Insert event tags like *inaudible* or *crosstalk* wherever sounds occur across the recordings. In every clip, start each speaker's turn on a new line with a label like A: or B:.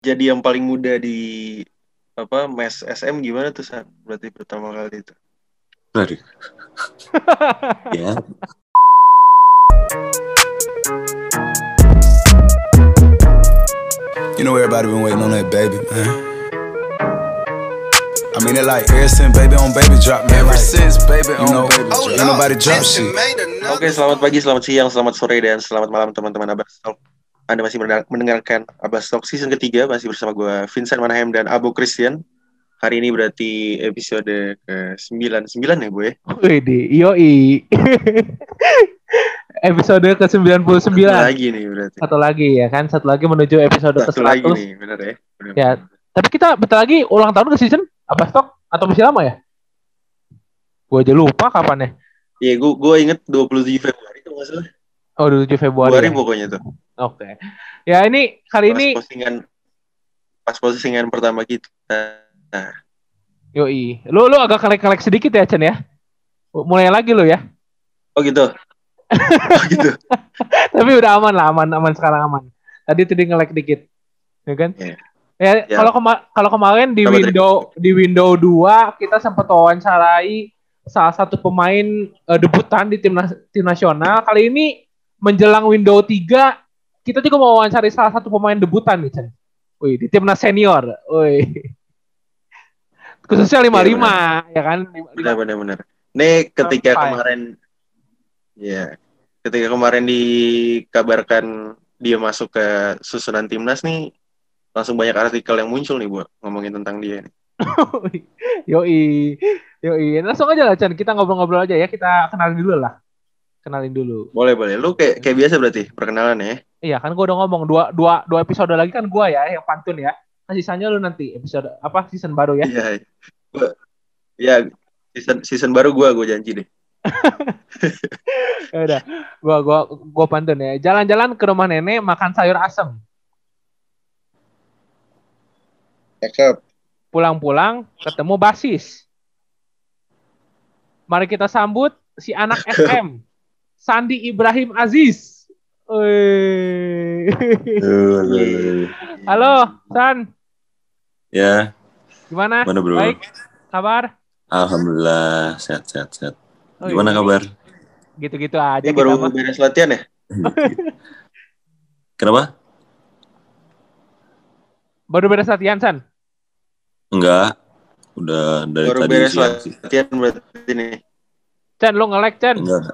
A: jadi yang paling muda di apa mes SM gimana tuh saat berarti pertama kali itu?
B: Aduh. *laughs* ya.
C: You know everybody been waiting on that baby, man. I mean it like ever since baby on baby drop, man.
D: Ever
C: like,
D: since baby
C: you
D: on
C: know,
D: baby
C: ain't
D: drop.
C: nobody drop shit.
A: Oke, selamat pagi, selamat siang, selamat sore, dan selamat malam teman-teman Abbas Talk. Anda masih mendengar- mendengarkan Abbas Talk season ketiga, masih bersama gue Vincent Manahem dan Abu Christian. Hari ini berarti episode ke-9. 9 ya gue?
E: Wih, yoi. *laughs* episode ke-99.
A: Satu lagi nih berarti.
E: Satu lagi ya kan, satu lagi menuju episode
A: Satu lagi
E: ke-100.
A: nih, bener ya? Bener.
E: Ya. Tapi kita bentar lagi ulang tahun ke season apa stok atau masih lama ya? Gue aja lupa kapan ya.
A: Iya, gue gue inget 27 Februari kalau nggak salah.
E: Oh, 27 Februari.
A: Februari
E: ya?
A: pokoknya tuh.
E: Oke. Ya ini kali
A: Pas
E: ini
A: postingan pas postingan pertama kita.
E: yoi. Lu lu agak kelek-kelek sedikit ya, Chen ya. Mulai lagi lu ya.
A: Oh gitu. *laughs* oh gitu.
E: Tapi udah aman lah, aman aman sekarang aman. Tadi tadi ngelek dikit. Ya kan?
A: Iya.
E: Ya,
A: Ya.
E: kalau kema- kalau kemarin di
A: Apa tadi?
E: window di window 2 kita sempat wawancarai salah satu pemain eh, debutan di tim nas- tim nasional. Kali ini menjelang window 3 kita juga mau wawancari salah satu pemain debutan nih, Chen. Wih, di timnas senior. Wih. *laughs* Khususnya 55 ya kan? Lima-
A: Benar benar benar. Nih ketika
E: Sampai.
A: kemarin ya, ketika kemarin dikabarkan dia masuk ke susunan timnas nih langsung banyak artikel yang muncul nih buat ngomongin tentang dia nih. *laughs*
E: Yoi. Yoi. Langsung aja lah, Chan. Kita ngobrol-ngobrol aja ya. Kita kenalin dulu lah. Kenalin dulu.
A: Boleh boleh. Lu kayak kayak biasa berarti perkenalan ya.
E: Iya kan gue udah ngomong dua, dua, dua episode lagi kan gue ya yang pantun ya. Nah, sisanya lu nanti episode apa season baru ya.
A: Iya. Gua- Ya season season baru gua gua janji deh. *laughs*
E: Ya udah. Gua gua gua pantun ya. Jalan-jalan ke rumah nenek makan sayur asem.
A: Cakep.
E: Pulang-pulang ketemu basis. Mari kita sambut si anak *laughs* SM. Sandi Ibrahim Aziz. Halo, San.
B: Ya,
E: Gimana?
B: mana bro?
E: Baik. Kabar?
B: Alhamdulillah, sehat, sehat, sehat.
E: Oh,
B: Gimana
E: iya.
B: kabar?
E: Gitu-gitu aja
A: Ini baru beres latihan ya? *laughs*
B: Kenapa?
E: Baru beres latihan, San.
B: Enggak. Udah dari
A: Baru
B: tadi
A: beres
B: siang sih.
A: latihan berarti nih.
E: Chan, lu nge-lag, Chan.
B: Enggak.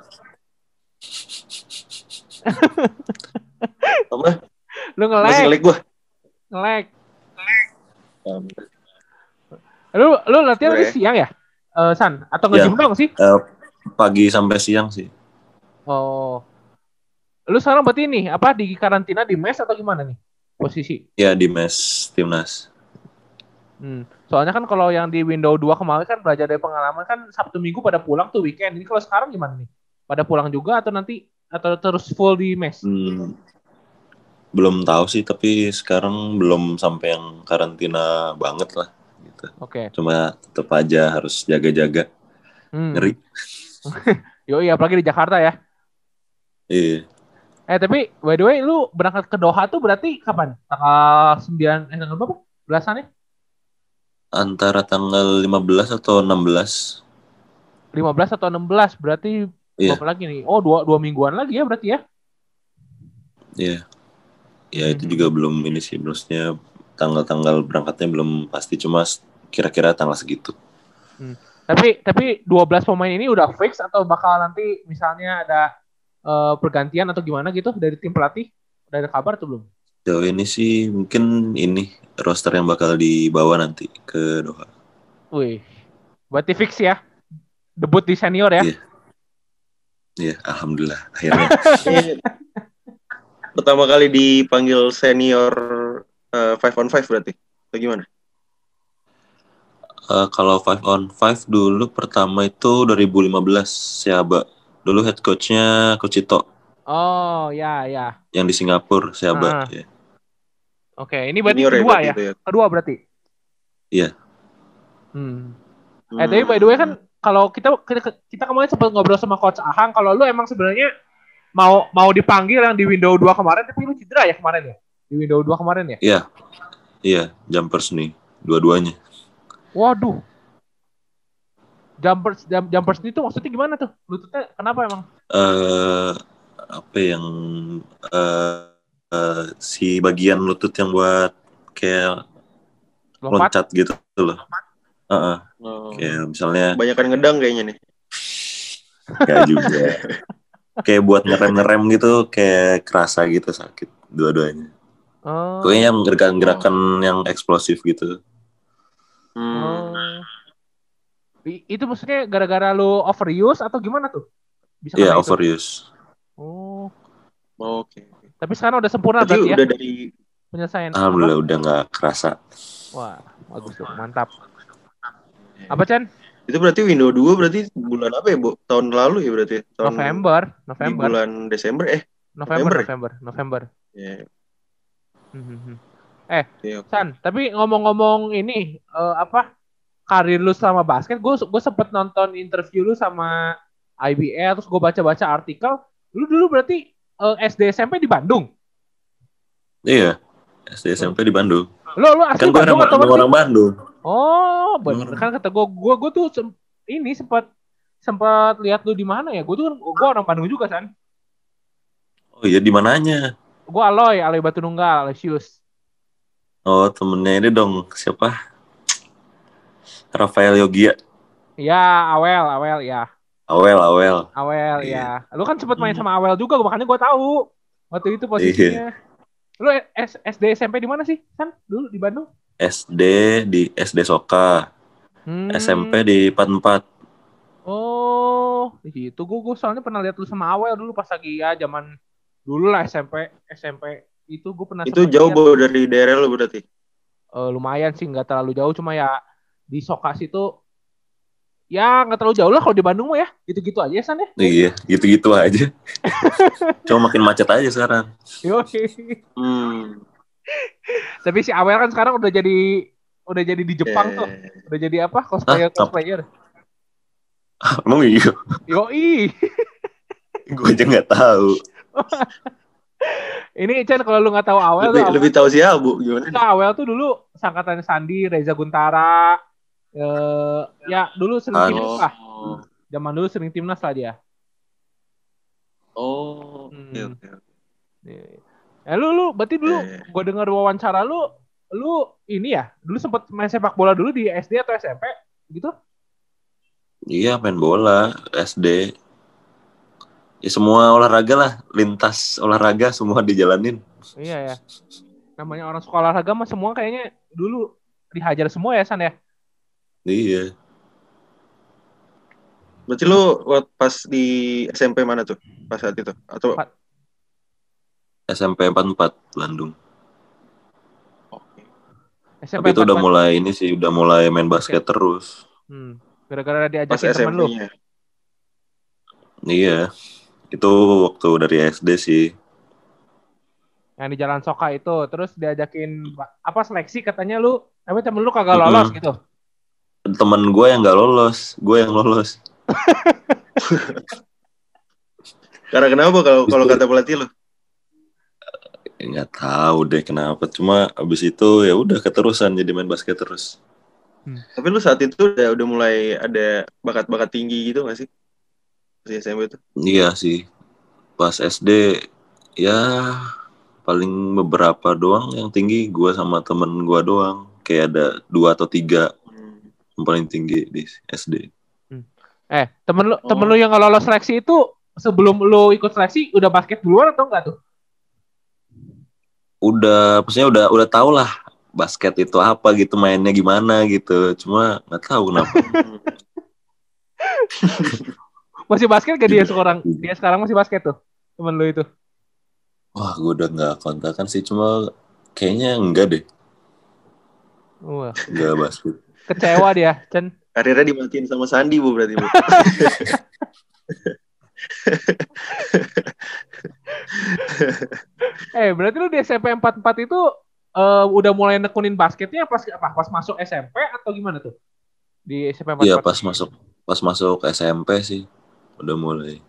A: Apa?
E: Lu
A: Masih
E: nge-lag,
A: ngelik gua.
E: nge-lag. Lu lu latihan tadi siang ya? Eh, San, atau
B: Ya.
E: nge-gym doang sih?
B: Eh, pagi sampai siang sih.
E: Oh. Lu sekarang berarti ini apa di karantina di mes atau gimana nih? Posisi.
B: Ya di mes timnas.
E: Hmm. Soalnya kan kalau yang di window 2 kemarin kan belajar dari pengalaman kan Sabtu Minggu pada pulang tuh weekend. Ini kalau sekarang gimana nih? Pada pulang juga atau nanti atau terus full di mes?
B: Hmm, belum tahu sih, tapi sekarang belum sampai yang karantina banget lah. Gitu.
E: Oke.
B: Cuma tetap aja harus jaga-jaga.
E: Hmm.
B: Ngeri. *laughs*
E: Yoi, apalagi di Jakarta ya.
B: Iya.
E: Eh tapi by the way lu berangkat ke Doha tuh berarti kapan? Tanggal 9 eh tanggal berapa? Belasannya?
B: Antara tanggal 15 atau 16.
E: 15 atau 16 berarti
B: Iya.
E: berapa lagi nih? Oh dua, dua mingguan lagi ya berarti ya?
B: Iya. Ya itu
E: Mhm.
B: juga belum ini sih, maksudnya tanggal-tanggal berangkatnya belum pasti, cuma kira-kira tanggal segitu.
E: Tapi tapi 12 pemain ini udah fix atau bakal nanti misalnya ada eh, pergantian atau gimana gitu dari tim pelatih? Udah ada kabar atau belum?
B: Jauh ini sih mungkin ini roster yang bakal dibawa nanti ke Doha.
E: Wih. Berarti fix ya? Debut di senior ya?
B: Iya. Iya, alhamdulillah akhirnya. *laughs*
A: Ini Pertama kali dipanggil senior eh, five on five berarti. Atau gimana?
B: Eh, kalau 5 on 5 dulu pertama itu 2015 Siaba. Dulu head coachnya Coach Ito
E: Oh ya ya.
B: yang di Singapura
E: Ah.
B: Siaba. Ya.
E: Oke ini berarti
A: Senior
E: kedua
A: berarti
E: ya?
A: itu
E: Kedua berarti?
B: Iya.
E: Hmm. Eh tapi by the way kan kalau kita kita, kita kemarin sempat ngobrol sama coach Ahang kalau lu emang sebenarnya mau mau dipanggil yang di window 2 kemarin tapi lu cedera ya kemarin ya? Di window 2 kemarin ya?
B: Iya. Iya, jumpers nih, dua-duanya.
E: Waduh. Jumpers jam, jumpers itu maksudnya gimana tuh? Lututnya kenapa emang?
B: eh apa yang eh eh, si bagian lutut yang buat kayak
E: Lompat.
B: loncat gitu loh. Heeh,
A: Oh.
B: kayak misalnya
A: Banyakan ngedang kayaknya nih.
B: kayak juga. kayak buat ngerem-ngerem gitu kayak kerasa gitu sakit dua-duanya.
E: Oh.
B: Pokoknya yang gerakan-gerakan yang eksplosif gitu.
A: Hmm.
E: Oh. Itu maksudnya gara-gara lu overuse atau gimana tuh? Bisa
B: Iya, overuse.
E: Oh.
A: Oke.
E: Tapi sekarang udah sempurna
A: Berarti
E: berarti ya
A: udah dari
E: penyelesaian.
B: Alhamdulillah udah nggak kerasa.
E: Wah, bagus tuh, mantap. Apa Chan?
A: itu berarti window 2 berarti bulan apa ya, Bu? Tahun lalu ya berarti? Tahun
E: November,
A: Di
E: November,
A: bulan Desember eh.
E: November,
A: November.
E: November, November.
A: Ya,
E: Mhm.
A: oke, oke.
E: San, tapi ngomong-ngomong ini eh, apa karir lu sama basket, gue gue sempet nonton interview lu sama IBL, terus gue baca-baca artikel. Lu dulu berarti eh, SD SMP di Bandung.
B: Iya, SD SMP di Bandung.
E: Lu lu asli
B: Kan
E: Bandung
B: orang,
E: atau
B: orang,
E: Bandung?
B: Bandung.
E: Oh, bener kan kata gue, gue gue tuh sem- ini sempat sempat lihat lu di mana ya? Gue tuh gue orang Bandung juga san.
B: Oh iya, di mananya?
E: Gue Aloy, Aloy Batu Nunggal, Aloysius.
B: Oh, temennya ini dong. Siapa? Rafael Yogia.
E: Ya, Awel, Awel, ya.
B: Awel, Awel.
E: Awel,
B: Iya.
E: ya. Lu kan sempat main sama Awel juga, makanya gue tahu. Waktu itu posisinya. Lu S- SD SMP di mana sih, San? Dulu di Bandung?
B: SD di SD Soka.
E: Hmm.
B: SMP di 44.
E: Oh, di situ gue gue soalnya pernah lihat lu sama Awel dulu pas lagi ya zaman dulu lah SMP SMP itu gue pernah
A: Itu jauh. Bu dari daerah lu berarti.
E: Eh, lumayan sih nggak terlalu jauh cuma ya di Sokas itu ya nggak terlalu jauh lah kalau di Bandung mah ya gitu-gitu aja San ya.
B: Iya, gitu-gitu aja. *laughs* Cuma makin macet aja sekarang.
E: Yoi.
A: Hmm.
E: Tapi si Awel kan sekarang udah jadi udah jadi di Jepang tuh.
A: Eh,
E: Udah jadi apa? Cosplayer
B: Hah?
E: Cosplayer.
B: Emang iya?
E: Yoi. *laughs*
B: Gue aja nggak tahu.
E: Ini Chan kalau lu nggak tahu Awel
A: lebih,
E: tuh,
A: lebih tahu siapa Bu gimana?
E: Awel, Awel tuh dulu sangkatan Sandi, Reza Guntara. Eh, ya dulu sering
B: Aduh.
E: timnas lah.
A: Oh.
E: Zaman dulu sering timnas lah dia.
A: Oh,
E: Hmm.
A: oke. oke.
E: Eh lu lu berarti dulu
A: iya.
E: gua dengar wawancara lu lu ini ya dulu sempet main sepak bola dulu di SD atau SMP gitu
B: Iya, main bola, SD. Ya semua olahraga lah, lintas olahraga semua dijalanin.
E: iya ya namanya orang sekolah olahraga mah semua kayaknya dulu dihajar semua ya San ya
B: Iya.
A: Berarti lu waktu pas di SMP mana tuh? Pas saat itu? Atau.
B: SMP 44 Bandung.
A: Oke.
E: SMP
B: Tapi itu udah
E: 44.
B: mulai ini sih, udah mulai main basket terus.
E: hmm. gara-gara
A: pas
E: diajakin temen lu.
B: Iya. Itu waktu dari SD sih.
E: yang di Jalan Soka itu terus diajakin apa seleksi katanya lu tapi temen lu kagak lolos gitu
B: Temen gue yang nggak lolos, gue yang lolos. *laughs*
A: Karena kenapa kalau kalau kata pelatih lu?
B: Ya, Nggak tahu deh kenapa. Cuma abis itu ya udah keterusan jadi main basket terus.
A: Tapi lu saat itu udah udah mulai ada bakat-bakat tinggi gitu gak sih? Pas di SMP itu.
B: Iya sih. Pas SD ya paling beberapa doang yang tinggi gue sama temen gue doang. Kayak ada dua atau tiga
A: Hmm.
B: yang paling tinggi di SD.
E: eh temen lu
A: Oh.
E: temen lu yang nggak lolos seleksi itu sebelum lu ikut seleksi udah basket duluan atau enggak tuh
B: Udah, maksudnya udah udah tau lah basket itu apa gitu mainnya gimana gitu. Cuma nggak tahu kenapa. *laughs*
E: Masih basket gak dia sekarang dia sekarang masih basket tuh temen lu itu
B: Wah, gue udah nggak kontakan sih. Cuma kayaknya enggak deh,
E: Wah,
B: enggak basket.
E: kecewa dia Chen
A: Karirnya dimatiin sama Sandi bu berarti bu. *laughs* *laughs*
E: eh berarti lu di SMP 44 itu eh, udah mulai nekunin basketnya pas apa pas masuk SMP atau gimana tuh di SMP 44
B: Iya pas masuk pas masuk SMP sih udah mulai.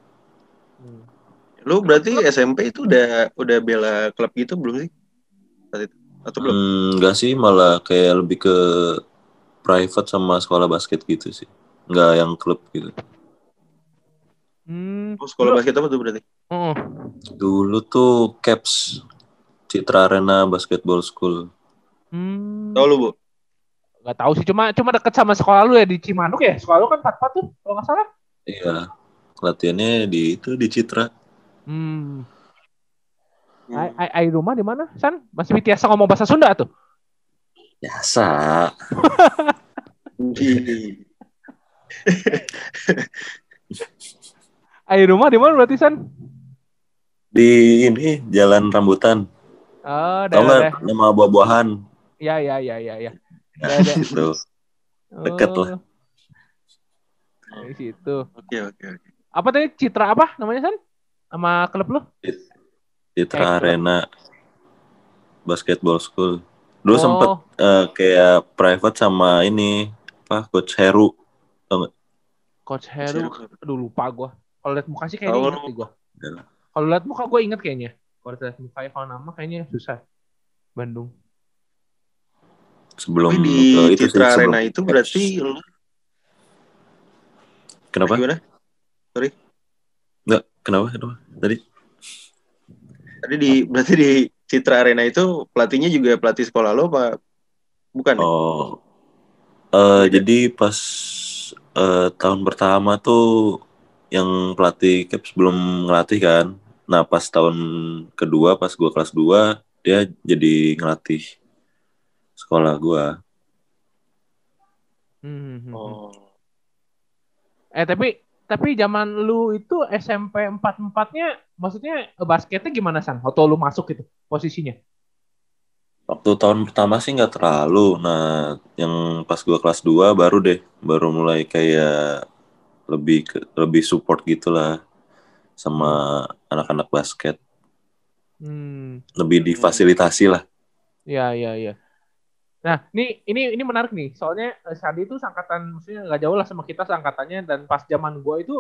E: Hmm.
A: Lu berarti SMP itu udah udah bela klub gitu belum sih? Atau belum?
B: Hmm, enggak sih, malah kayak lebih ke private sama sekolah basket gitu sih. Enggak yang klub gitu.
E: Hmm.
A: Oh, sekolah basket apa tuh berarti?
E: Heeh.
B: Dulu tuh Caps Citra Arena Basketball School.
E: Hmm.
A: Tahu lu, Bu?
E: Gak tahu sih, cuma cuma deket sama sekolah lu ya di Cimanuk ya. Sekolah lu kan 44 tuh, kalau nggak salah.
B: Iya. Latihannya di itu di Citra.
E: Hmm. Ai, ai, ai rumah di mana, San? Masih biasa ngomong bahasa Sunda tuh.
B: Biasa. *laughs* *laughs*
E: Ai rumah di mana berarti, San?
B: Di ini Jalan Rambutan.
E: Oh,
B: Tahu nggak nama buah-buahan?
E: Ya, ya, ya, ya, ya.
B: Nah, *laughs*
E: Ya, ada.
B: gitu. Deket lah.
E: Oh, Di situ.
A: Oke, oke, oke.
E: Apa tadi Citra apa namanya, San? Sama klub lu?
B: Citra
E: Eh,
B: Arena Basketball School. Dulu
E: Oh.
B: sempet eh, kayak private sama ini apa Coach Heru.
E: Coach Heru.
A: Heru.
E: Aduh, lupa gua. Kalau lihat muka sih kayaknya inget
A: lu.
E: sih gua.
B: Ya.
E: Kalau lihat muka gua inget kayaknya. Kalau lihat muka kalau nama kayaknya susah. Bandung.
B: Sebelum
A: Tapi di
B: itu sih,
A: Citra
B: sebelum
A: Arena itu berarti lu
B: Kenapa?
A: gimana?
B: Enggak, kenapa? Kenapa? Tadi
A: Tadi di berarti di Citra Arena itu pelatihnya juga pelatih sekolah lo apa bukan? ya?
B: Oh. Eh jadi pas eh, tahun pertama tuh yang pelatih Caps belum ngelatih kan. Nah, pas tahun kedua pas gua kelas 2 dia jadi ngelatih sekolah gua.
E: Hmm, hmm, hmm.
A: Oh.
E: Eh tapi tapi zaman lu itu SMP 44-nya maksudnya eh, basketnya gimana San? Waktu lu masuk gitu posisinya?
B: Waktu tahun pertama sih nggak terlalu. Nah, yang pas gua kelas 2 baru deh, baru mulai kayak lebih ke, lebih support gitulah sama anak-anak basket.
E: Hmm,
B: Lebih difasilitasi lah.
E: ya ya ya. Nah, ini ini ini menarik nih. Soalnya eh, Sandi itu sangkatan maksudnya nggak jauh lah sama kita sangkatannya dan pas zaman gua itu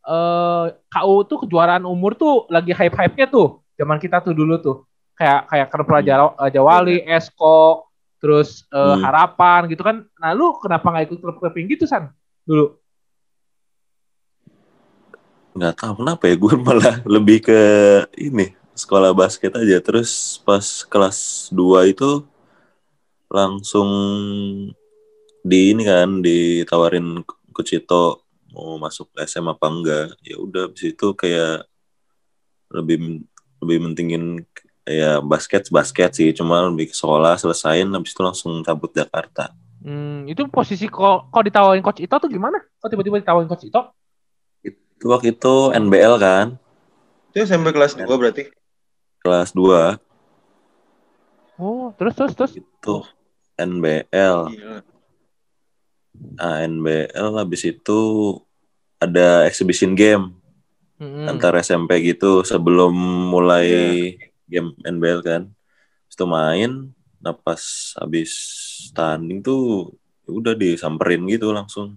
E: eh KU tuh kejuaraan umur tuh lagi hype-hype-nya tuh. Zaman kita tuh dulu tuh. Kayak kayak Kerpela Jawa- eh, Jawali, Esko, terus eh,
B: Hmm.
E: Harapan gitu kan. Nah, lu kenapa nggak ikut klub-klub yang gitu San? Dulu.
B: Nggak tahu kenapa ya? *laughs* Gue malah lebih ke ini sekolah basket aja. Terus pas kelas 2 itu langsung di ini kan ditawarin Coach Cito mau masuk SM apa enggak. Ya udah habis itu kayak lebih lebih mentingin ya basket basket sih. Cuma lebih ke sekolah selesain habis itu langsung cabut Jakarta.
E: Hmm, itu posisi kok kok ditawarin coach Ito tuh gimana? Kok tiba-tiba ditawarin coach Ito?
B: Itu waktu itu NBL kan
A: Itu sampai kelas 2 berarti.
B: kelas 2
E: Oh, terus terus terus.
B: itu NBL
A: Gila.
B: Nah, NBL habis itu ada exhibition game
E: Mm-mm.
B: antar SMP gitu sebelum mulai game NBL kan. Terus itu main, nah pas habis tanding tuh ya udah disamperin gitu langsung.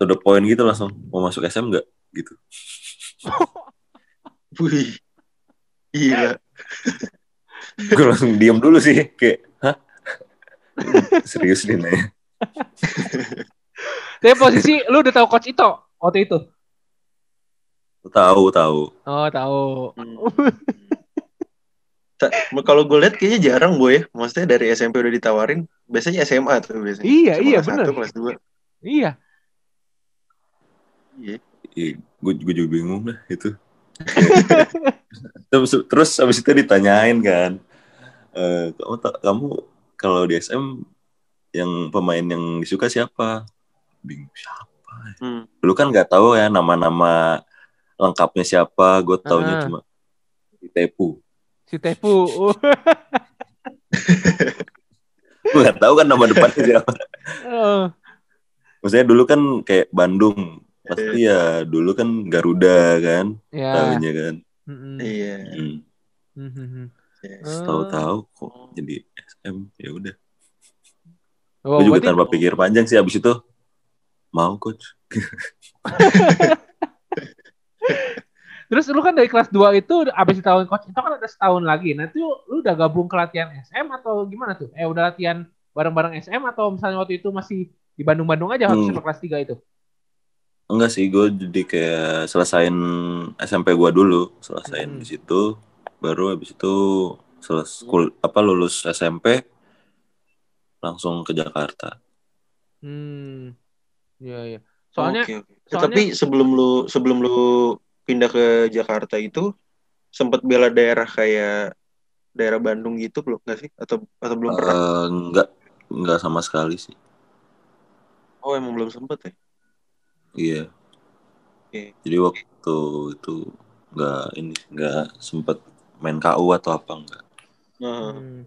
B: To the point gitu langsung mau masuk SM nggak gitu. *laughs*
A: Wih. Gila. *laughs*
B: Gue langsung diem dulu sih kayak hah *laughs* serius nih nanya.
E: Tapi posisi lu udah tahu coach Ito waktu itu?
B: Tahu tahu.
E: Oh, tahu.
A: Hmm. Kalau gue lihat kayaknya jarang boy ya. Maksudnya dari SMP udah ditawarin, biasanya SMA tuh biasanya.
E: Iya,
A: SMA
E: iya,
A: satu, kelas 2.
E: Iya.
A: Iya.
B: gue gue juga bingung lah itu *laughs* terus, terus habis itu ditanyain kan eh kamu kamu kalau di SM yang pemain yang disuka siapa bingung siapa ya?
A: Hmm.
B: dulu kan nggak tahu ya nama-nama lengkapnya siapa gue taunya
E: Ah.
B: cuma Tepu
E: Si Tepu. *laughs* Oh.
B: gue nggak tahu kan nama depannya siapa
E: Eh, *laughs*
B: maksudnya dulu kan kayak Bandung pasti ya dulu kan Garuda kan
E: ya.
B: tahunya kan.
A: Iya.
B: hmm.
E: Mhm.
A: Yes.
E: Eh.
B: tahu-tahu kok jadi SM ya udah
E: Oh,
B: gue juga
E: berarti-
B: tanpa pikir panjang sih abis itu mau coach *laughs*
E: Terus lu kan dari kelas 2 itu abis tahun coach itu kan ada setahun lagi. Nah itu lu udah gabung ke latihan SM atau gimana tuh? Eh udah latihan bareng-bareng SM atau misalnya waktu itu masih di Bandung-Bandung aja waktu
B: Hmm.
E: kelas 3 itu?
B: Enggak sih, gue jadi kayak selesain SMP gua dulu, selesain
E: Hmm.
B: di situ, baru habis itu seles kul- apa lulus SMP langsung ke Jakarta.
E: Hmm. Iya iya. Soalnya
A: oke. Eh,
E: soalnya-
A: tapi sebelum lu sebelum lu pindah ke Jakarta itu sempat bela daerah kayak daerah Bandung gitu belum nggak sih? Atau atau belum pernah?
B: Eh, enggak, enggak sama sekali sih.
A: Oh emang belum sempet ya?
B: Iya.
A: Oke.
B: Jadi waktu itu enggak ini enggak sempet main KU atau apa enggak.
E: Hmm.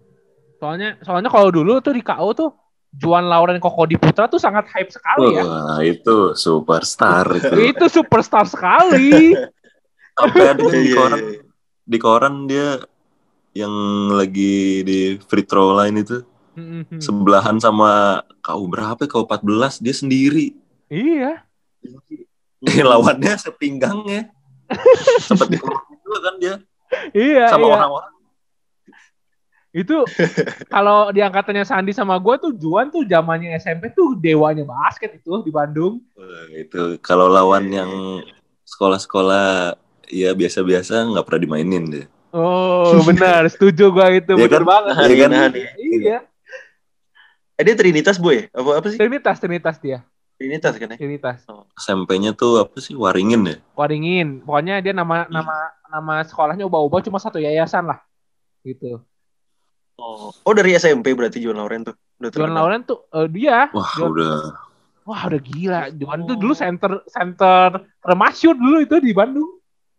E: Soalnya soalnya kalau dulu tuh di KO tuh Juan Lauren Koko di Putra tuh sangat hype sekali ya.
B: Wah, itu superstar itu. *laughs*
E: Itu superstar sekali. *laughs*
B: Sampai ada kan di
A: Iya,
B: koran,
A: iya, iya.
B: di koran dia yang lagi di free throw line itu
E: Hmm.
B: sebelahan sama KU berapa? ya? KU 14 dia sendiri.
E: Iya.
B: Lawannya sepinggangnya. *laughs* Sempat di juga kan dia
E: Iya,
B: sama
E: iya.
B: orang-orang.
E: Itu kalau di angkatannya Sandi sama gue tuh Juan tuh zamannya SMP tuh dewanya basket itu di Bandung.
B: Wah, itu kalau lawan
A: Iya,
B: yang sekolah-sekolah ya biasa-biasa nggak pernah dimainin deh.
E: Oh benar, *laughs* setuju gue itu
B: Iya
E: benar
B: kan?
E: banget.
B: Iya kan?
A: Ya.
E: Iya,
A: Eh, dia Trinitas boy? Apa apa sih?
E: Trinitas, Trinitas dia,
A: Trinitas kan ya?
E: Trinitas.
B: SMP-nya tuh apa sih Waringin ya?
E: Waringin, pokoknya dia nama nama nama sekolahnya ubah-ubah cuma satu yayasan lah, gitu.
A: Oh, oh dari SMP berarti Juan Lauren tuh. Udah
E: Juan. Lauren tuh eh, dia,
B: Wah
E: Juan-
B: udah
E: wah udah gila. Juan tuh
A: Oh.
E: dulu center center termasyur dulu itu di Bandung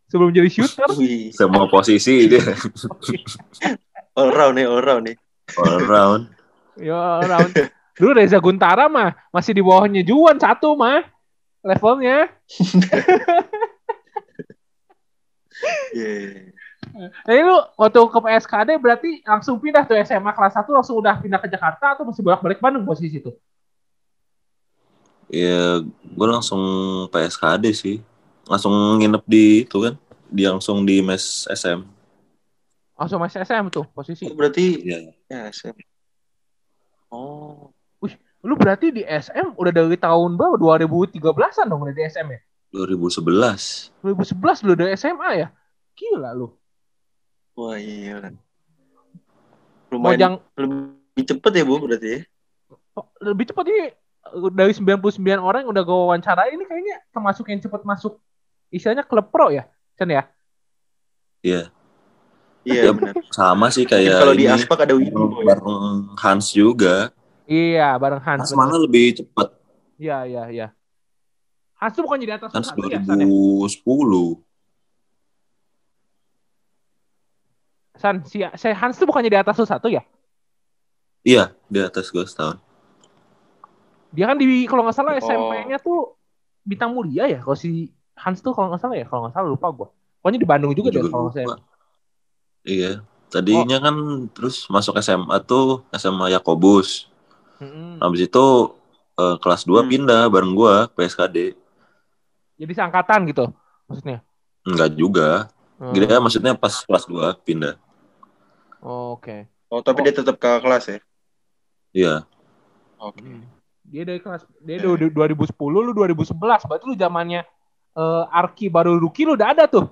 E: sebelum jadi shooter.
A: Wih,
B: semua posisi dia *laughs*
A: all round nih, all round nih.
B: all around.
E: Ya round. Dulu Reza Guntara mah masih di bawahnya Juan satu mah levelnya. *laughs* Nah, ini lu waktu ke PSKD berarti langsung pindah tuh SMA kelas 1 langsung udah pindah ke Jakarta atau masih bolak-balik Bandung posisi itu?
B: Ya gue langsung PSKD sih. Langsung nginep di itu kan. Dia langsung di mes SM.
E: Langsung masih SM tuh posisi.
A: Oh, berarti
B: Iya.
A: ya SM. Oh,
E: Lu berarti di SM udah dari tahun berapa? 2013-an dong udah di SM ya?
B: 2011.
E: 2011 lu udah SMA ya? Gila lu.
A: wah iya kan. Lumayan
E: yang
A: lebih cepet ya bu berarti ya?
E: oh, lebih cepat ini dari 99 orang yang udah gue wawancara ini kayaknya termasuk yang cepat masuk istilahnya klub pro ya? Chan ya?
B: Iya.
A: Iya
B: Ya,
A: benar.
B: Sama sih
A: Mungkin
B: kayak
A: Kalau di
B: ini.
A: Aspak ada boy.
B: bareng Hans juga.
E: Iya, bareng Hans.
B: Hans malah lebih cepat.
E: Iya, iya, iya. Hans tuh bukan jadi atas
B: Hans
E: satu ya, San, ya?
B: 2010.
E: San, si, si Hans tuh bukannya di atas lu satu ya?
B: Iya, di atas gue setahun.
E: Dia kan di kalau nggak salah
A: Oh.
E: SMP-nya tuh bintang mulia ya. Kalau si Hans tuh kalau nggak salah ya, kalau nggak salah lupa gue. Pokoknya di Bandung juga,
B: Gua
E: deh kalau salah.
B: Iya. Tadinya kan terus masuk SMA tuh SMA Yakobus.
E: Mm-mm.
B: Habis itu eh, kelas 2
A: Hmm.
B: pindah bareng gua PSKD.
E: Jadi seangkatan gitu maksudnya.
B: Enggak juga.
E: Hmm.
B: Dia maksudnya pas kelas 2 pindah.
E: Oh, Oke.
A: Oh tapi dia tetap kakak kelas ya?
B: Iya.
A: Oke.
E: Hmm. Dia dari kelas dia dari 2010 lu 2011. Berarti lu zamannya eh, Arki baru rookie lu udah ada tuh.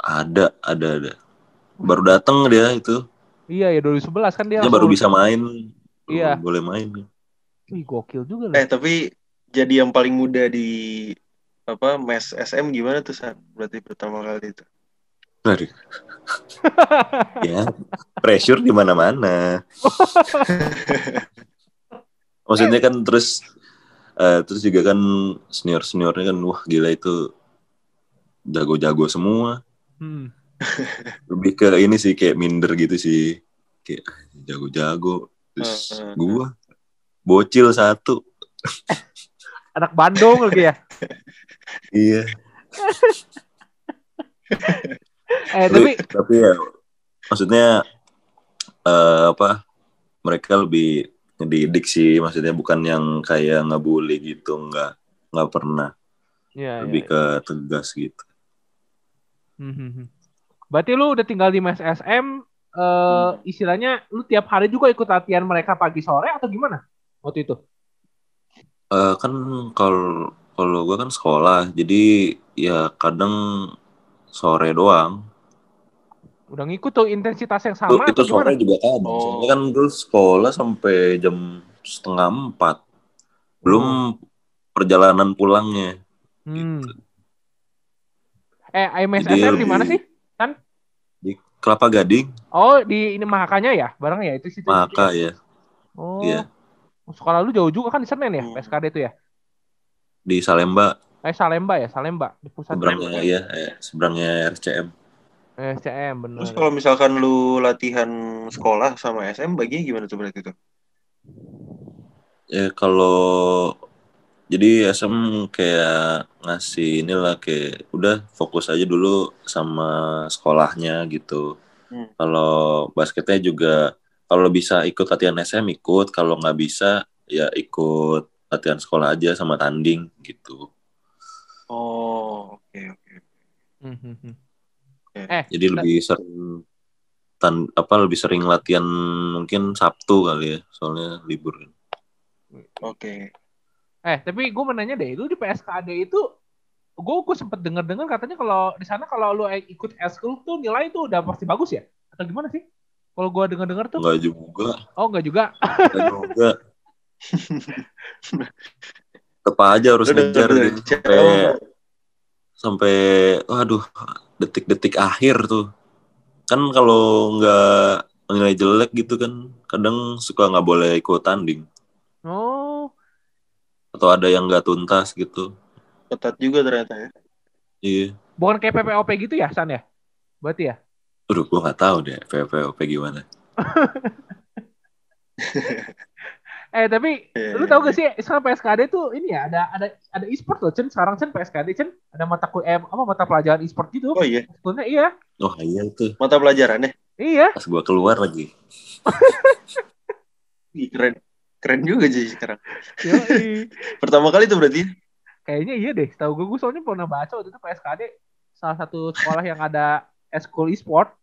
B: Ada, ada, ada. Baru dateng dia itu.
E: Iya ya 2011 kan dia.
B: Dia baru bisa main.
E: Iya.
B: Boleh main.
E: Wih, gokil juga lu.
A: Eh tapi jadi yang paling muda di apa mes SM gimana tuh San? Berarti pertama kali itu.
B: Aduh. *laughs* ya, pressure di mana-mana. *laughs* Maksudnya kan terus eh, terus juga kan senior-seniornya kan wah gila itu jago-jago semua.
E: Hmm.
B: Lebih ke ini sih kayak minder gitu sih. Kayak jago-jago. Terus
A: Heeh.
B: gua bocil satu. *laughs*
E: Anak Bandung lagi ya.
B: Iya. *laughs*
E: Eh tapi
B: tapi, tapi ya maksudnya eh, apa mereka lebih ngedidik sih maksudnya bukan yang kayak ngebully gitu nggak nggak pernah
E: Iya,
B: lebih
E: iya.
B: ke tegas gitu.
E: Hmm, hmm. Berarti lu udah tinggal di Mes SM, eh istilahnya lu tiap hari juga ikut latihan mereka pagi sore atau gimana waktu itu?
B: Eh, kan kalau kalau gue kan sekolah, jadi ya kadang sore doang.
E: Udah ngikut tuh intensitas yang
B: Itu,
E: sama
B: itu
E: gimana?
B: sore juga kadang.
A: Oh.
B: Soalnya kan gue sekolah sampai jam setengah empat. Belum perjalanan pulangnya.
E: Hmm.
B: Gitu.
E: Eh, IMS
B: Jadi
E: SM di mana sih?
B: Kelapa Gading,
E: Oh, di ini Mahakanya ya? Bareng ya itu situ.
B: maka ya
E: Oh.
B: Iya.
E: Sekolah lu jauh juga kan di Senen ya,
A: Hmm.
E: PSKD itu ya?
B: di Salemba
E: Eh, Salemba ya, Salemba di pusat
B: seberangnya ya, ya seberangnya RCM.
E: Eh, SCM bener.
A: Terus kalau misalkan lu latihan sekolah sama SM baginya gimana tuh berarti tuh?
B: Ya kalau jadi SM kayak ngasih inilah kayak udah fokus aja dulu sama sekolahnya gitu.
A: Hmm.
B: Kalau basketnya juga kalau bisa ikut latihan SM ikut, kalau nggak bisa ya ikut latihan sekolah aja sama tanding gitu.
A: Oh, oke oke.
E: Hmm, hmm, hmm.
A: Oke.
E: Eh,
B: Jadi lebih sering tan apa lebih sering latihan mungkin Sabtu kali ya, soalnya libur.
A: Oke.
E: Eh tapi gue mau nanya deh, lu di PSKD itu gue gue sempet denger dengar katanya kalau di sana kalau lu ikut eskul tuh nilai tuh udah pasti bagus ya? Atau gimana sih? Kalau gue denger dengar tuh,
B: Enggak juga,
E: oh enggak juga.
B: enggak juga. *laughs* Tetep aja harus ngejar sampai sampai waduh detik-detik akhir tuh kan kalau nggak nilai jelek gitu kan kadang suka nggak boleh ikut tanding
E: Oh,
B: atau ada yang nggak tuntas gitu
A: Ketat juga ternyata ya.
B: iya
E: bukan kayak PPOP gitu ya, San ya? Berarti ya?
B: Aduh, gue nggak tahu deh PPOP gimana. *laughs*
E: Eh tapi
A: Iya,
E: lu
A: iya,
E: tau
A: iya.
E: gak sih sekarang PSKD tuh ini ya ada ada ada e-sport loh Chen sekarang Chen PSKD Chen ada mata kul eh, apa mata pelajaran e-sport gitu
A: Oh iya,
E: sebetulnya iya
B: Oh iya tuh,
A: mata pelajarannya.
E: iya
B: pas gue keluar lagi.
A: Ih, keren. Keren juga sih sekarang.
E: Yoi. *laughs*
A: Pertama kali tuh berarti.
E: kayaknya iya deh tahu gue gue soalnya pernah baca waktu itu PSKD salah satu sekolah yang ada eskul e-sport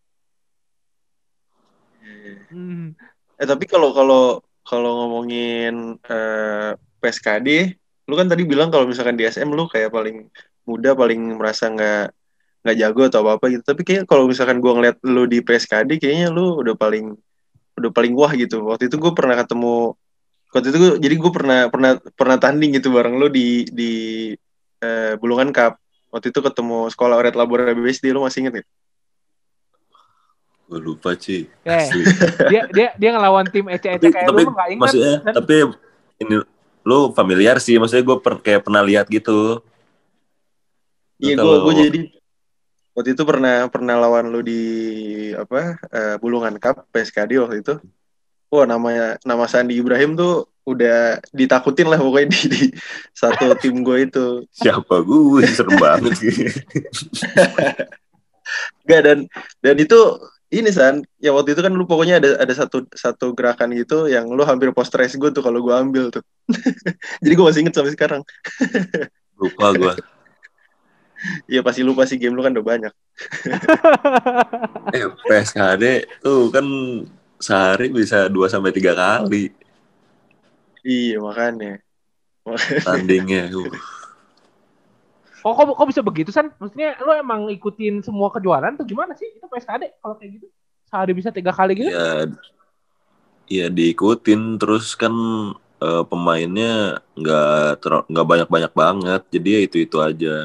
E: hmm.
A: Eh tapi kalau kalau kalau ngomongin eh, PSKD, lu kan tadi bilang kalau misalkan di SM lu kayak paling muda, paling merasa nggak nggak jago atau apa apa gitu. Tapi kayak kalau misalkan gua ngeliat lu di PSKD, kayaknya lu udah paling udah paling wah gitu. Waktu itu gue pernah ketemu, waktu itu gua, jadi gue pernah pernah pernah tanding gitu bareng lu di di eh, Bulungan Cup. Waktu itu ketemu sekolah Oret Labora BSD, lu masih inget gak?
B: Gue lupa sih.
E: Eh, dia dia dia ngelawan tim ece kayak
B: tapi
E: lu nggak ingat
B: maksudnya
E: Chen.
B: tapi ini lu familiar sih, maksudnya gue kayak pernah lihat gitu.
A: Iya, gue gue jadi waktu itu pernah pernah lawan lu di apa eh, Bulungan Cup PSKD waktu itu. Wah namanya nama Sandi Ibrahim tuh udah ditakutin lah pokoknya *laughs* di, di satu tim gue itu.
B: siapa gue serem banget sih.
A: Gak dan dan itu ini san, ya waktu itu kan lu pokoknya ada ada satu satu gerakan gitu yang lu hampir post race gue tuh kalau gue ambil tuh. *laughs* Jadi gue masih inget sampai sekarang. *laughs*
B: lupa gue.
A: Iya pasti lupa sih game lu kan udah banyak.
B: Eh PSKD tuh kan sehari bisa 2 sampai tiga kali
A: Iya makanya. *laughs*
B: tandingnya. Uh.
E: kok, kok kok bisa begitu san maksudnya lu emang ikutin semua kejuaraan tuh gimana sih itu PSKD kalau kayak gitu sehari bisa tiga kali gitu
B: ya ya diikutin terus kan eh, pemainnya nggak nggak banyak banyak banget jadi ya itu itu aja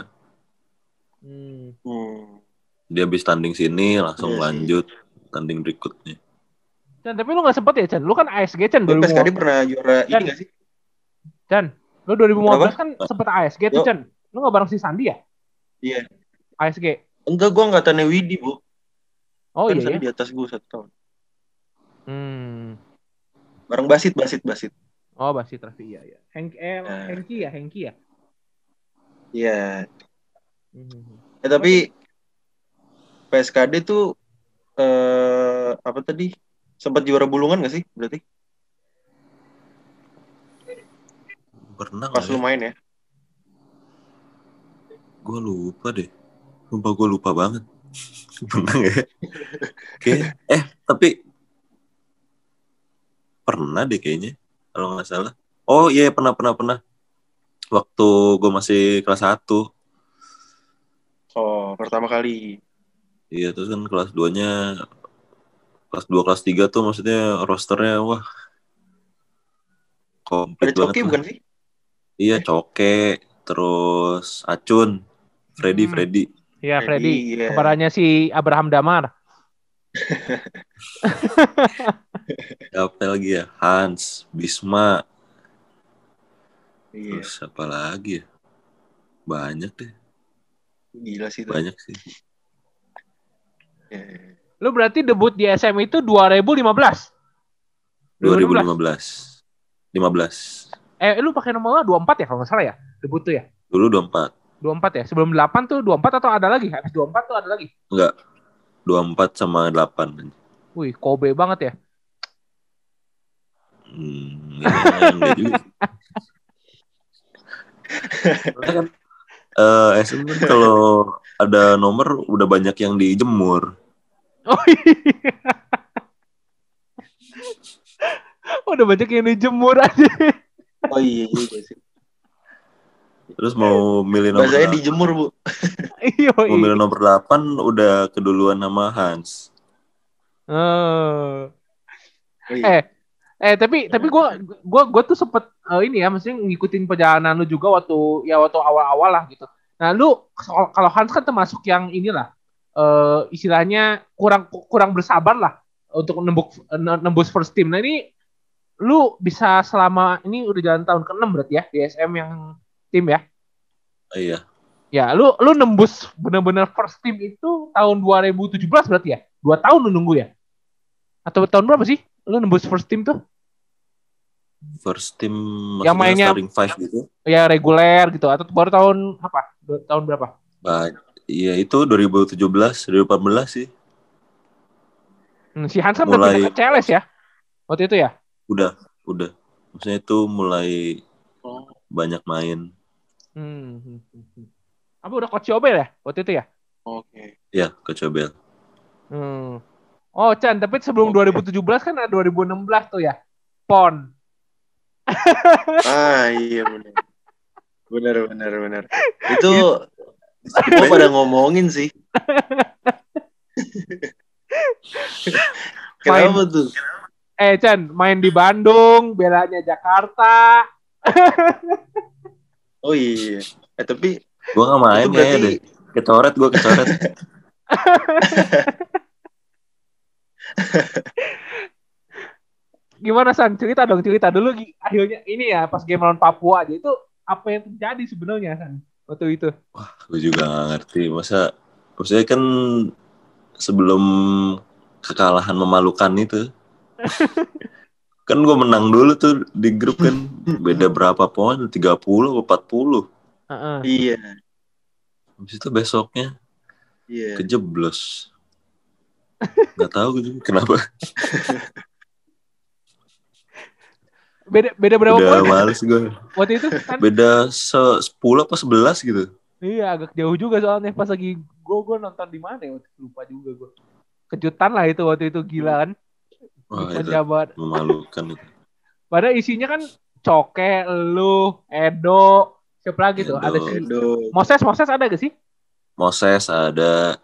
E: Hmm.
A: Hmm.
B: dia habis tanding sini langsung
A: Iya sih.
B: lanjut tanding berikutnya
E: Chan, tapi lu gak sempet ya Chan lu kan ASG Chan
A: Lu
E: 2015
A: PSKD pernah juara ini gak sih?
E: Chan lu 2015
A: Kenapa?
E: kan sempet ASG tuh. Chan lu gak bareng si Sandi ya
A: Iya.
E: ASG
A: Enggak, gue angkatannya Widi, Bu.
E: oh
A: kan
E: iya
A: Sandi
E: ya
A: di atas gue satu tahun.
E: hmm.
A: Bareng Basit, Basit, Basit.
E: oh Basit Raffi iya ya Henk eh,
A: Nah.
E: Hengki ya Hengki ya
A: Iya.
E: Hmm.
A: Eh tapi PSKD tuh eh apa tadi? Sempat juara bulungan gak sih berarti?
B: pernah
A: Pas
B: nggak
A: lu
B: ya?
A: main ya?
B: Gue lupa deh. Sumpah gue lupa banget. *laughs* Menang ya? Kayak, eh, tapi pernah deh kayaknya. Kalau nggak salah. Oh iya, pernah, pernah, pernah. Waktu gue masih kelas 1.
A: Oh, pertama kali.
B: Iya, terus kan kelas 2-nya kelas 2 kelas 3 tuh maksudnya rosternya wah komplit
A: Ada
B: banget lah.
A: bukan sih?
B: Iya, Coke, terus Acun, Freddy,
E: Hmm.
B: Freddy.
E: Iya, Freddy.
A: iya.
E: Kembarannya si Abraham Damar. *laughs*
B: Siapa lagi ya? Hans, Bisma,
A: Iya,
B: terus apa lagi ya? Banyak deh,
A: gila sih itu.
B: banyak sih.
A: Iya.
E: Lu berarti debut di SM itu 2015?
B: 2015. 15.
E: Eh, lu pakai nomor 24 ya kalau nggak salah ya? Debut tuh ya?
B: Dulu 24.
E: 24 ya? Sebelum 8 tuh 24 atau ada lagi? Habis 24 tuh ada lagi?
B: Enggak. 24 sama 8.
E: Wih, Kobe banget ya?
B: Hmm, ya, enggak juga. *laughs* Soalnya kan eh SM kan kalau ada nomor udah banyak yang dijemur.
E: Oh iya. Udah banyak yang dijemur aja.
A: Oh iya juga sih.
B: Terus mau milih nomor
A: Bahasanya dijemur, Bu.
E: Iya,
B: mau milih
E: iya.
B: nomor 8 udah keduluan nama Hans.
E: Eh.
A: Oh, iya.
E: Eh, eh tapi tapi gua gua gua tuh sempet eh, ini ya, maksudnya ngikutin perjalanan lu juga waktu ya waktu awal-awal lah gitu. Nah, lu kalau Hans kan termasuk yang inilah istilahnya kurang kurang bersabar lah untuk nembus nembus first team. Nah, ini lu bisa selama ini udah jalan tahun ke-6 berarti ya di SM yang tim ya.
B: Iya.
E: Ya, lu lu nembus bener-bener first team itu tahun 2017 berarti ya? Dua tahun lu nunggu ya? Atau tahun berapa sih? Lu nembus first team tuh?
B: First team
E: Yang mainnya-
B: starting five gitu.
E: Ya reguler gitu atau baru tahun apa? Tahun berapa?
B: Ba- Iya itu 2017, 2018 sih.
E: Hmm, si Hans kan udah
B: Mulai-
E: pindah ke CLS ya? Waktu itu ya?
B: Udah, udah. Maksudnya itu mulai
A: Oh,
B: banyak main.
E: Hmm. hmm, hmm, hmm. Apa udah coach Yobel ya? Waktu itu ya?
A: Oke.
B: Ya, ke Cobel.
E: Hmm. Oh, Chan, tapi sebelum 2017 kan ada 2016 tuh ya? PON.
A: Ah, iya benar. Benar, benar, benar. Itu semua pada ngomongin sih. *laughs* Kenapa tuh?
E: Eh, Chan, main di Bandung, belanya Jakarta. *laughs*
A: Oh iya. Eh tapi
B: Gue gak main
A: berarti
B: deh. Kecoret gue kecoret. *laughs*
E: Gimana San? Cerita dong, cerita dulu. Akhirnya ini ya pas game lawan Papua aja itu apa yang terjadi sebenarnya San? Waktu itu.
B: gue juga gak ngerti. Masa, maksudnya kan sebelum kekalahan memalukan itu. *laughs* kan gue menang dulu tuh di grup kan. Beda *laughs* berapa poin? 30 atau 40.
E: Heeh.
A: iya,
B: Habis itu besoknya
A: iya.
B: kejeblos. Gak tahu kenapa. *laughs*
E: Beda beda berapa
B: Udah
E: poin
B: males gue. *laughs*
E: waktu itu kan?
B: Beda se 10 apa 11 gitu.
E: Iya, agak jauh juga soalnya pas lagi gue gue nonton di mana ya? Lupa juga gue. Kejutan lah itu waktu itu gila kan.
B: Wah, itu memalukan itu.
E: Padahal isinya kan Coke, lu, Edo, siapa lagi tuh?
B: Edo.
E: Ada si
A: Aduh.
E: Moses, Moses ada gak sih?
B: Moses ada,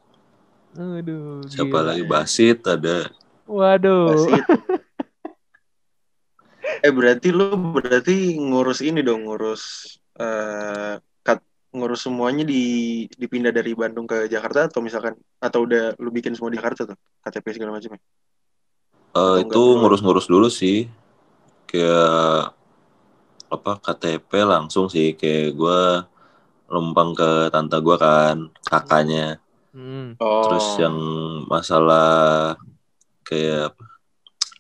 E: Aduh.
B: siapa
E: gila.
B: lagi Basit ada.
E: Waduh.
A: Wasit. *laughs* Eh berarti lu berarti ngurus ini dong, ngurus eh kat, ngurus semuanya di dipindah dari Bandung ke Jakarta atau misalkan atau udah lu bikin semua di Jakarta tuh KTP segala macam ya?
B: Eh, itu ngurus-ngurus dulu sih. Kayak apa KTP langsung sih kayak gue lempang ke tante gue kan kakaknya
E: Hmm.
A: Oh.
B: terus yang masalah kayak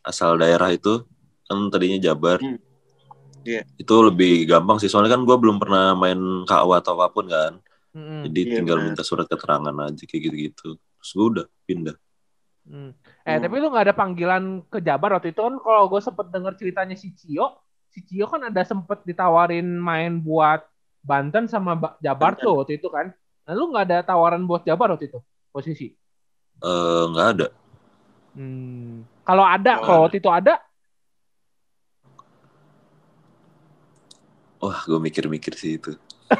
B: asal daerah itu kan tadinya Jabar
A: Hmm. Iya.
B: itu lebih gampang sih soalnya kan gue belum pernah main KU atau apa pun kan
E: Hmm.
B: jadi
A: Iya,
B: tinggal
A: benar.
B: minta surat keterangan aja kayak gitu-gitu terus gue udah pindah
E: Hmm. Eh
A: Hmm.
E: tapi lu nggak ada panggilan ke Jabar waktu itu kan kalau gue sempet denger ceritanya si Cio, si Cio kan ada sempet ditawarin main buat Banten sama Ba- Jabar
A: Banten.
E: tuh waktu itu kan. Nah, lu nggak ada tawaran buat Jabar waktu itu posisi?
B: Eh, nggak ada.
E: Hmm. Kalau ada, kalau waktu itu ada,
B: Wah, gue mikir-mikir sih itu. *laughs*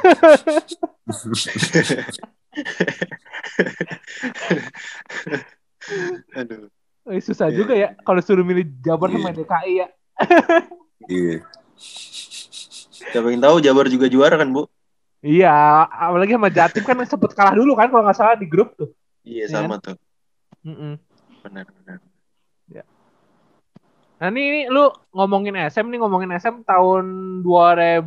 A: Aduh.
E: eh, susah
A: Iya,
E: juga ya kalau suruh milih Jabar sama
B: Iya.
E: DKI ya.
B: Iya.
A: Siapa yang tahu Jabar juga juara kan, Bu?
E: Iya, apalagi sama Jatim kan sempet kalah dulu kan kalau nggak salah di grup tuh.
A: Iya,
E: Iya.
A: sama tuh.
E: Mm-mm.
A: Benar, benar.
E: Nah ini, ini lu ngomongin SM nih ngomongin SM tahun 2000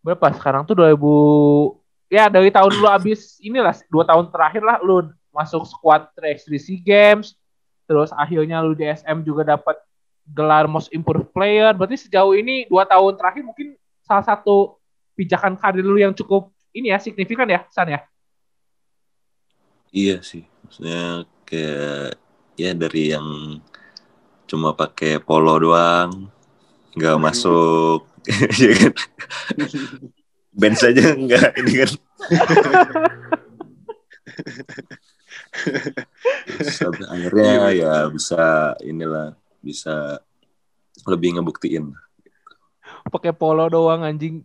E: berapa sekarang tuh 2000 ya dari tahun lu abis inilah dua tahun terakhir lah lu masuk squad 3x3 SEA Games terus akhirnya lu di SM juga dapat gelar Most Improved Player berarti sejauh ini dua tahun terakhir mungkin salah satu pijakan karir lu yang cukup ini ya signifikan ya San ya
B: Iya sih. Maksudnya kayak ya dari yang cuma pakai polo doang, nggak masuk, *laughs* ya kan? Bench aja nggak ini kan. Sampai akhirnya ya bisa inilah bisa lebih ngebuktiin.
E: pakai polo doang anjing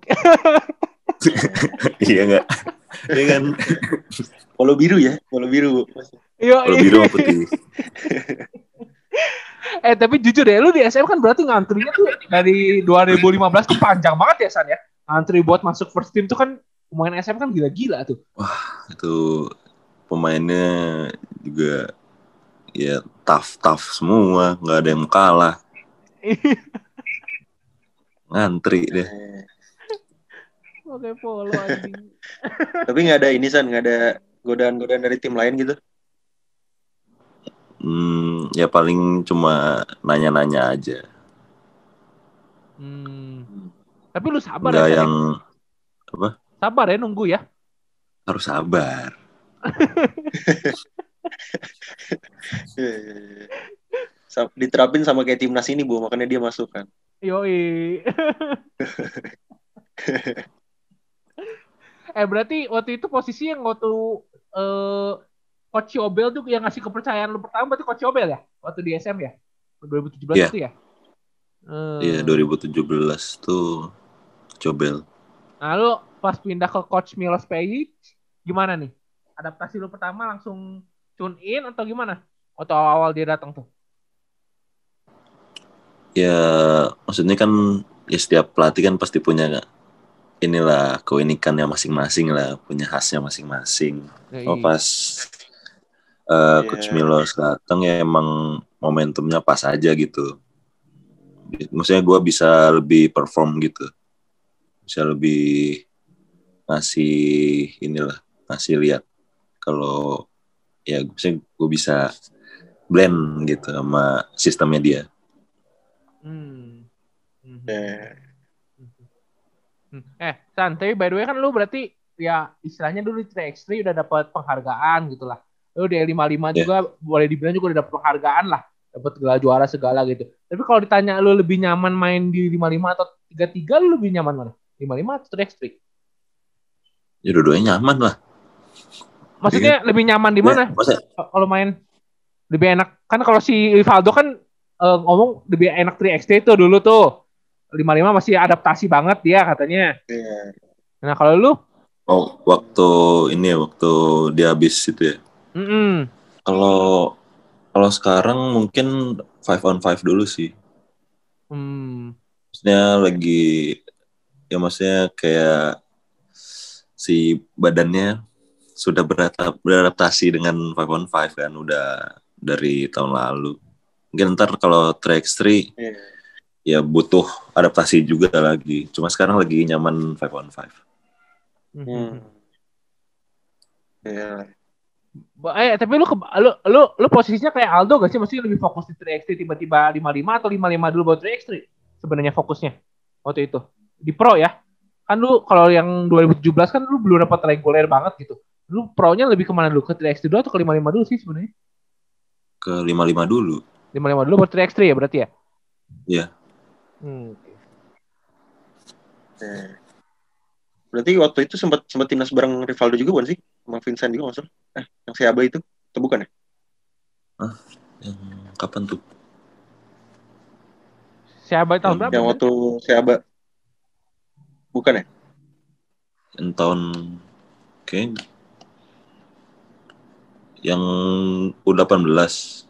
E: *laughs*
B: iya nggak? Iya kan?
A: Polo biru ya, polo biru.
B: Kalau biru putih. *laughs*
E: Eh tapi jujur ya, lu di SM kan berarti ngantrinya tuh dari 2015 tuh panjang banget ya San ya. Ngantri buat masuk first team tuh kan pemain SM kan gila-gila tuh.
B: itu pemainnya juga ya tough tough semua nggak ada yang kalah *laughs* ngantri deh
A: Eh,
E: Oke polo anjing. *laughs*
A: Tapi nggak ada ini San, nggak ada godaan-godaan dari tim lain gitu.
B: Hmm, ya paling cuma nanya-nanya aja
E: Hmm. Tapi lu sabar
B: nggak
E: ya,
B: yang
E: ya? sabar ya nunggu ya.
B: harus sabar.
A: Sa- Diterapin sama kayak timnas ini, Bu, makanya dia masuk kan.
E: Yoi. *laughs* eh berarti waktu itu posisi yang waktu eh Coach Yobel tuh yang ngasih kepercayaan lu pertama berarti Coach Yobel ya? Waktu di SM ya? 2017
B: Iya.
E: itu ya? Hmm.
B: Iya 2017 tuh Cobel
E: Nah lu pas pindah ke Coach Milos Pejic gimana nih? Adaptasi lu pertama langsung tune in atau gimana? Atau awal-awal dia datang tuh?
B: ya maksudnya kan ya setiap pelatih kan pasti punya inilah keunikannya masing-masing lah punya khasnya masing-masing Oh pas uh,
A: Iya.
B: Coach Milos datang ya emang momentumnya pas aja gitu. Maksudnya gue bisa lebih perform gitu, bisa lebih ngasih inilah ngasih lihat kalau ya gue bisa blend gitu sama sistemnya dia.
E: Hmm. Hmm.
A: Eh,
E: Hmm. Eh, San, tapi by the way kan lu berarti ya istilahnya dulu di 3x3 udah dapat penghargaan gitu lah. Lu di L55
B: Ya.
E: juga boleh dibilang juga udah dapat penghargaan lah. Dapat gelar juara segala gitu. Tapi kalau ditanya lu lebih nyaman main di 55 atau 33, lu lebih nyaman mana? 55 atau 3x3?
B: Ya dua-duanya nyaman lah.
E: Maksudnya lebih nyaman di mana?
B: Ya, maksudnya,
E: Kalau main lebih enak. Kan kalau si Rivaldo kan eh, ngomong lebih enak 3x3 itu dulu tuh. 55 masih adaptasi banget dia katanya.
A: iya.
E: Nah kalau lu?
B: oh, waktu ini ya, waktu dia habis itu ya.
E: Mm-mm.
B: Kalau kalau sekarang mungkin five on five dulu sih.
E: Hmm.
B: maksudnya lagi ya maksudnya kayak si badannya sudah beradap- beradaptasi dengan five on five kan udah dari tahun lalu mungkin ntar kalau track 3
A: Iya.
B: ya butuh adaptasi juga lagi cuma sekarang lagi nyaman five on five
A: Hmm. Iya.
E: Eh, tapi lu, ke, lu lu lu posisinya kayak Aldo gak sih? Maksudnya lebih fokus di 3x3 tiba-tiba 55 atau 55 dulu buat 3x3 sebenarnya fokusnya waktu itu. Di pro ya. Kan lu kalau yang 2017 kan lu belum dapat reguler banget gitu. Lu pro-nya lebih ke mana dulu? Ke 3x3 dulu atau ke 55 dulu sih sebenarnya?
B: ke lima lima dulu
E: 55 dulu buat 3x3 ya berarti ya?
B: Iya.
E: Hmm.
A: Eh. Berarti waktu itu sempat sempat timnas bareng Rivaldo juga bukan sih? Sama Vincent juga maksudnya? Eh, yang Seaba itu? Atau bukan ya?
B: Yang kapan tuh?
E: Siapa tahun berapa?
A: Yang
E: kan?
A: waktu Seaba. Bukan ya?
B: Yang tahun kayak yang U18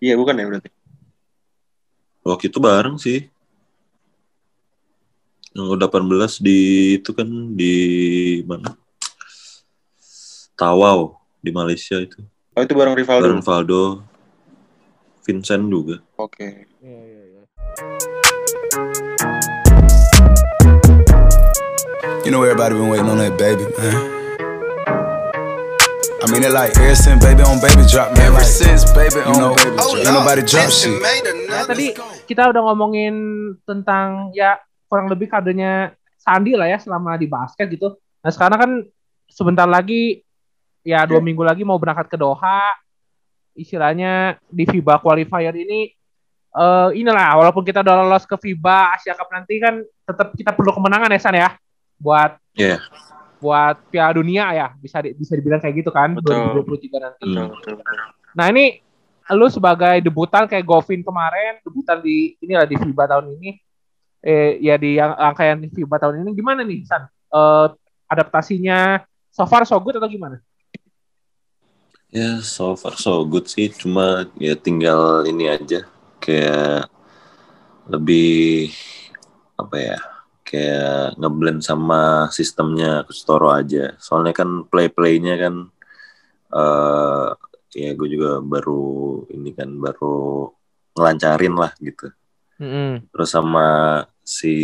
A: Iya, bukan ya berarti.
B: waktu itu bareng sih yang U18 di itu kan di mana Tawau di Malaysia itu
A: Oh, itu bareng Rivaldo.
B: bareng Valdo Vincent juga
A: Oke.
E: Iya, iya, iya.
C: You know everybody been waiting on that baby, man. I mean it like ever since baby on baby drop, man. Ever since baby you know, ain't nobody drop shit.
E: Ya, tadi kita udah ngomongin tentang ya kurang lebih kadernya Sandi lah ya selama di basket gitu. Nah sekarang kan sebentar lagi ya dua
A: Iya.
E: minggu lagi mau berangkat ke Doha. Istilahnya di FIBA qualifier ini eh inilah walaupun kita udah lolos ke FIBA Asia Cup nanti kan tetap kita perlu kemenangan ya San ya buat
B: Iya.
E: buat Piala Dunia ya bisa di- bisa dibilang kayak gitu kan
A: Betul.
E: 2023 nanti.
A: Betul.
E: Nah ini lu sebagai debutan kayak Govin kemarin, debutan di inilah di FIBA tahun ini, eh ya di rangkaian FIBA tahun ini gimana nih San? Eh, adaptasinya so far so good atau gimana?
B: Ya, so far so good sih. Cuma ya tinggal ini aja. Kayak lebih apa ya? Kayak ngeblend sama sistemnya Kustoro aja. Soalnya kan play-playnya kan eh ya gue juga baru ini kan baru ngelancarin lah gitu. Terus sama si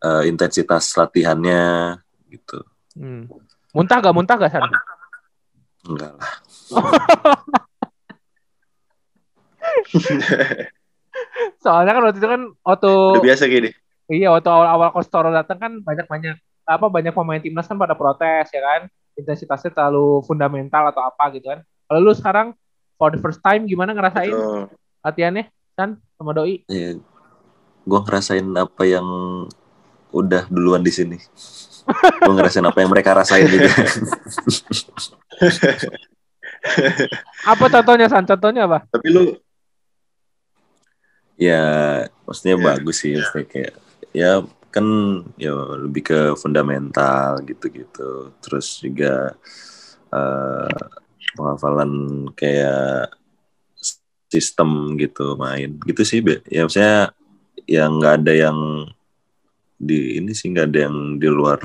B: eh, intensitas latihannya gitu.
E: Hmm. Muntah gak muntah gak San?
B: Enggak lah. *laughs*
E: Soalnya kan waktu itu kan waktu
A: Udah biasa gini.
E: iya waktu awal-awal Kostoro datang kan banyak-banyak apa banyak pemain timnas kan pada protes ya kan intensitasnya terlalu fundamental atau apa gitu kan. Kalau lu sekarang for the first time gimana ngerasain
A: Betul.
E: latihannya San sama Doi?
B: Ya, gue ngerasain apa yang udah duluan di sini. gue ngerasain apa yang mereka rasain juga.
E: Apa contohnya San? Contohnya apa?
A: Tapi lu
B: ya, maksudnya
A: Ya.
B: bagus sih. Maksudnya kayak, ya kan ya lebih ke fundamental gitu-gitu. Terus juga eh, penghafalan kayak sistem gitu main gitu sih Be. ya maksudnya yang nggak ada yang di ini sih nggak ada yang di luar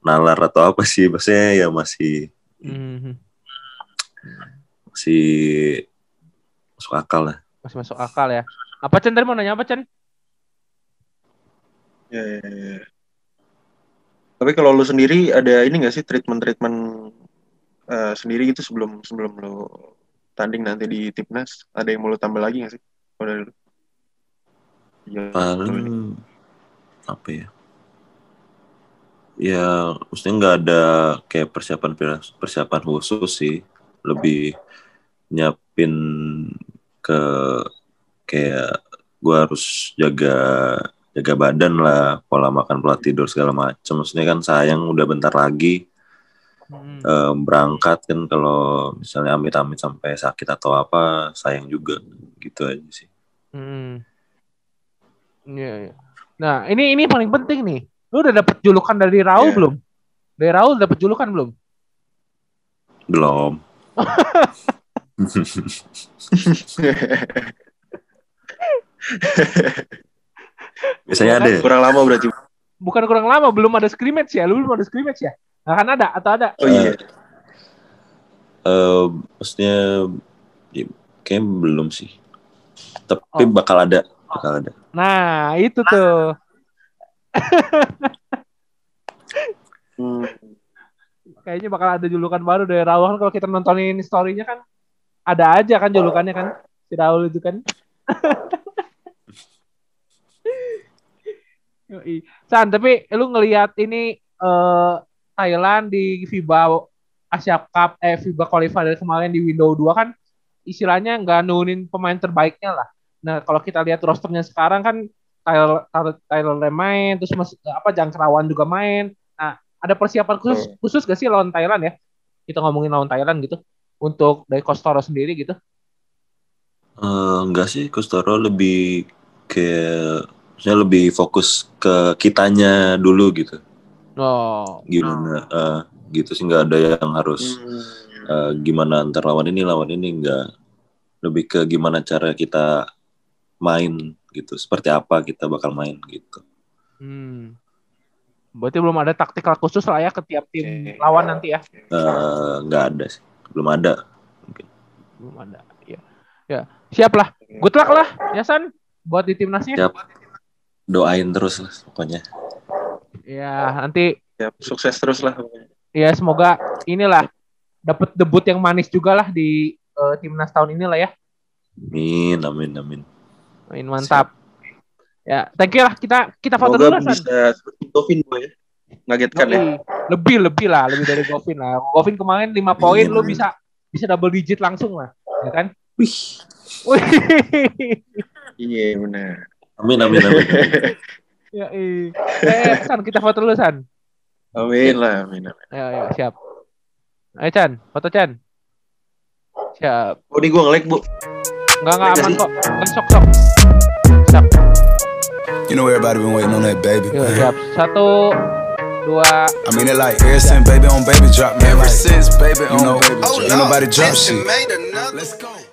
B: nalar atau apa sih maksudnya ya masih
E: Mhm.
B: masih masuk akal lah
E: Masih masuk akal ya. Apa Chen tadi mau nanya apa Chen?
A: Ya, ya, ya. Tapi kalau lu sendiri ada ini gak sih treatment-treatment eh, sendiri gitu sebelum sebelum lu tanding nanti di timnas? Ada yang mau lu tambah lagi gak sih? Kalau dari? Iya.
B: paling apa ya ya maksudnya nggak ada kayak persiapan persiapan khusus sih lebih nyiapin ke kayak gua harus jaga jaga badan lah pola makan pola tidur segala macam maksudnya kan sayang udah bentar lagi
E: Hmm.
B: eh, berangkat kan kalau misalnya amit-amit sampai sakit atau apa sayang juga gitu aja sih
E: Hmm. Iya, iya. Nah, ini ini paling penting nih. Lu udah dapet julukan dari Raul
A: Iya.
E: belum? Dari Raul dapet julukan belum?
B: belum *laughs* biasanya ada ya?
A: Kurang lama berarti.
E: Bukan kurang lama, belum ada scrimmage ya? Lu belum ada scrimmage ya? Nah, kan ada atau ada?
A: Oh iya.
B: Eh, maksudnya ya, kayaknya belum sih. Tapi
E: Oh.
B: bakal ada, bakal ada.
E: Nah, itu tuh.
A: Hmm.
E: Kayaknya bakal ada julukan baru dari Raul kan kalau kita nontonin story-nya kan ada aja kan julukannya kan si Raul itu kan. *laughs* San, tapi lu ngelihat ini eh, Thailand di FIBA Asia Cup eh FIBA qualifier kemarin di window 2 kan istilahnya nggak nurunin pemain terbaiknya lah. Nah, kalau kita lihat rosternya sekarang kan Tyler Tyler, main, terus mas, apa Jangkrawan juga main. Nah, ada persiapan khusus
A: Hmm.
E: khusus gak sih lawan Thailand ya? Kita ngomongin lawan Thailand gitu. Untuk dari Kostoro sendiri gitu.
B: Eh, enggak sih, Kustoro lebih kayak maksudnya lebih fokus ke kitanya dulu gitu.
E: Oh.
B: Gimana eh, gitu sih nggak ada yang harus
A: Hmm.
B: eh, gimana antar lawan ini lawan ini enggak lebih ke gimana cara kita main gitu. Seperti apa kita bakal main gitu.
E: Hmm. Berarti belum ada taktikal khusus lah ya ke tiap tim
A: Oke.
E: lawan nanti ya.
B: Eh, nggak ada sih. Belum ada.
E: Belum ada. Ya. Ya, siap lah. Good luck lah, ya San, buat di timnasnya.
B: Siap. Doain terus lah pokoknya.
E: Ya, nanti
A: Siap, sukses terus lah.
E: ya semoga inilah dapat debut yang manis juga lah di eh, timnas tahun ini lah ya.
B: Amin, amin, amin.
E: Main mantap. Ya, thank you lah kita kita foto dulu
A: Semoga
E: lah
A: bisa seperti Govin boy ya. Ngagetkan ya.
E: Lebih, lebih lebih lah, lebih dari Govin lah. Govin kemarin 5 poin
B: Amin,
E: lu
B: amin.
E: bisa bisa double digit langsung lah, ya kan?
B: Wih.
E: Wih.
A: Iya benar.
B: Amin, amin, amin. amin. *laughs*
E: ya, eh. eh, San kita foto dulu San.
A: Amin lah, amin. amin.
E: Ayo, ayo, siap. Ayo Chan, foto Chan. Siap.
A: Oh, ini gue nge-like, Bu.
E: Enggak enggak aman kok. Kan sok sok. Siap.
C: You know everybody been waiting on that baby.
E: Yuk, siap. Satu, dua,
C: I mean it like ever since baby on baby drop, man. Ever since baby on baby drop. Ain't nobody drop shit. Let's go.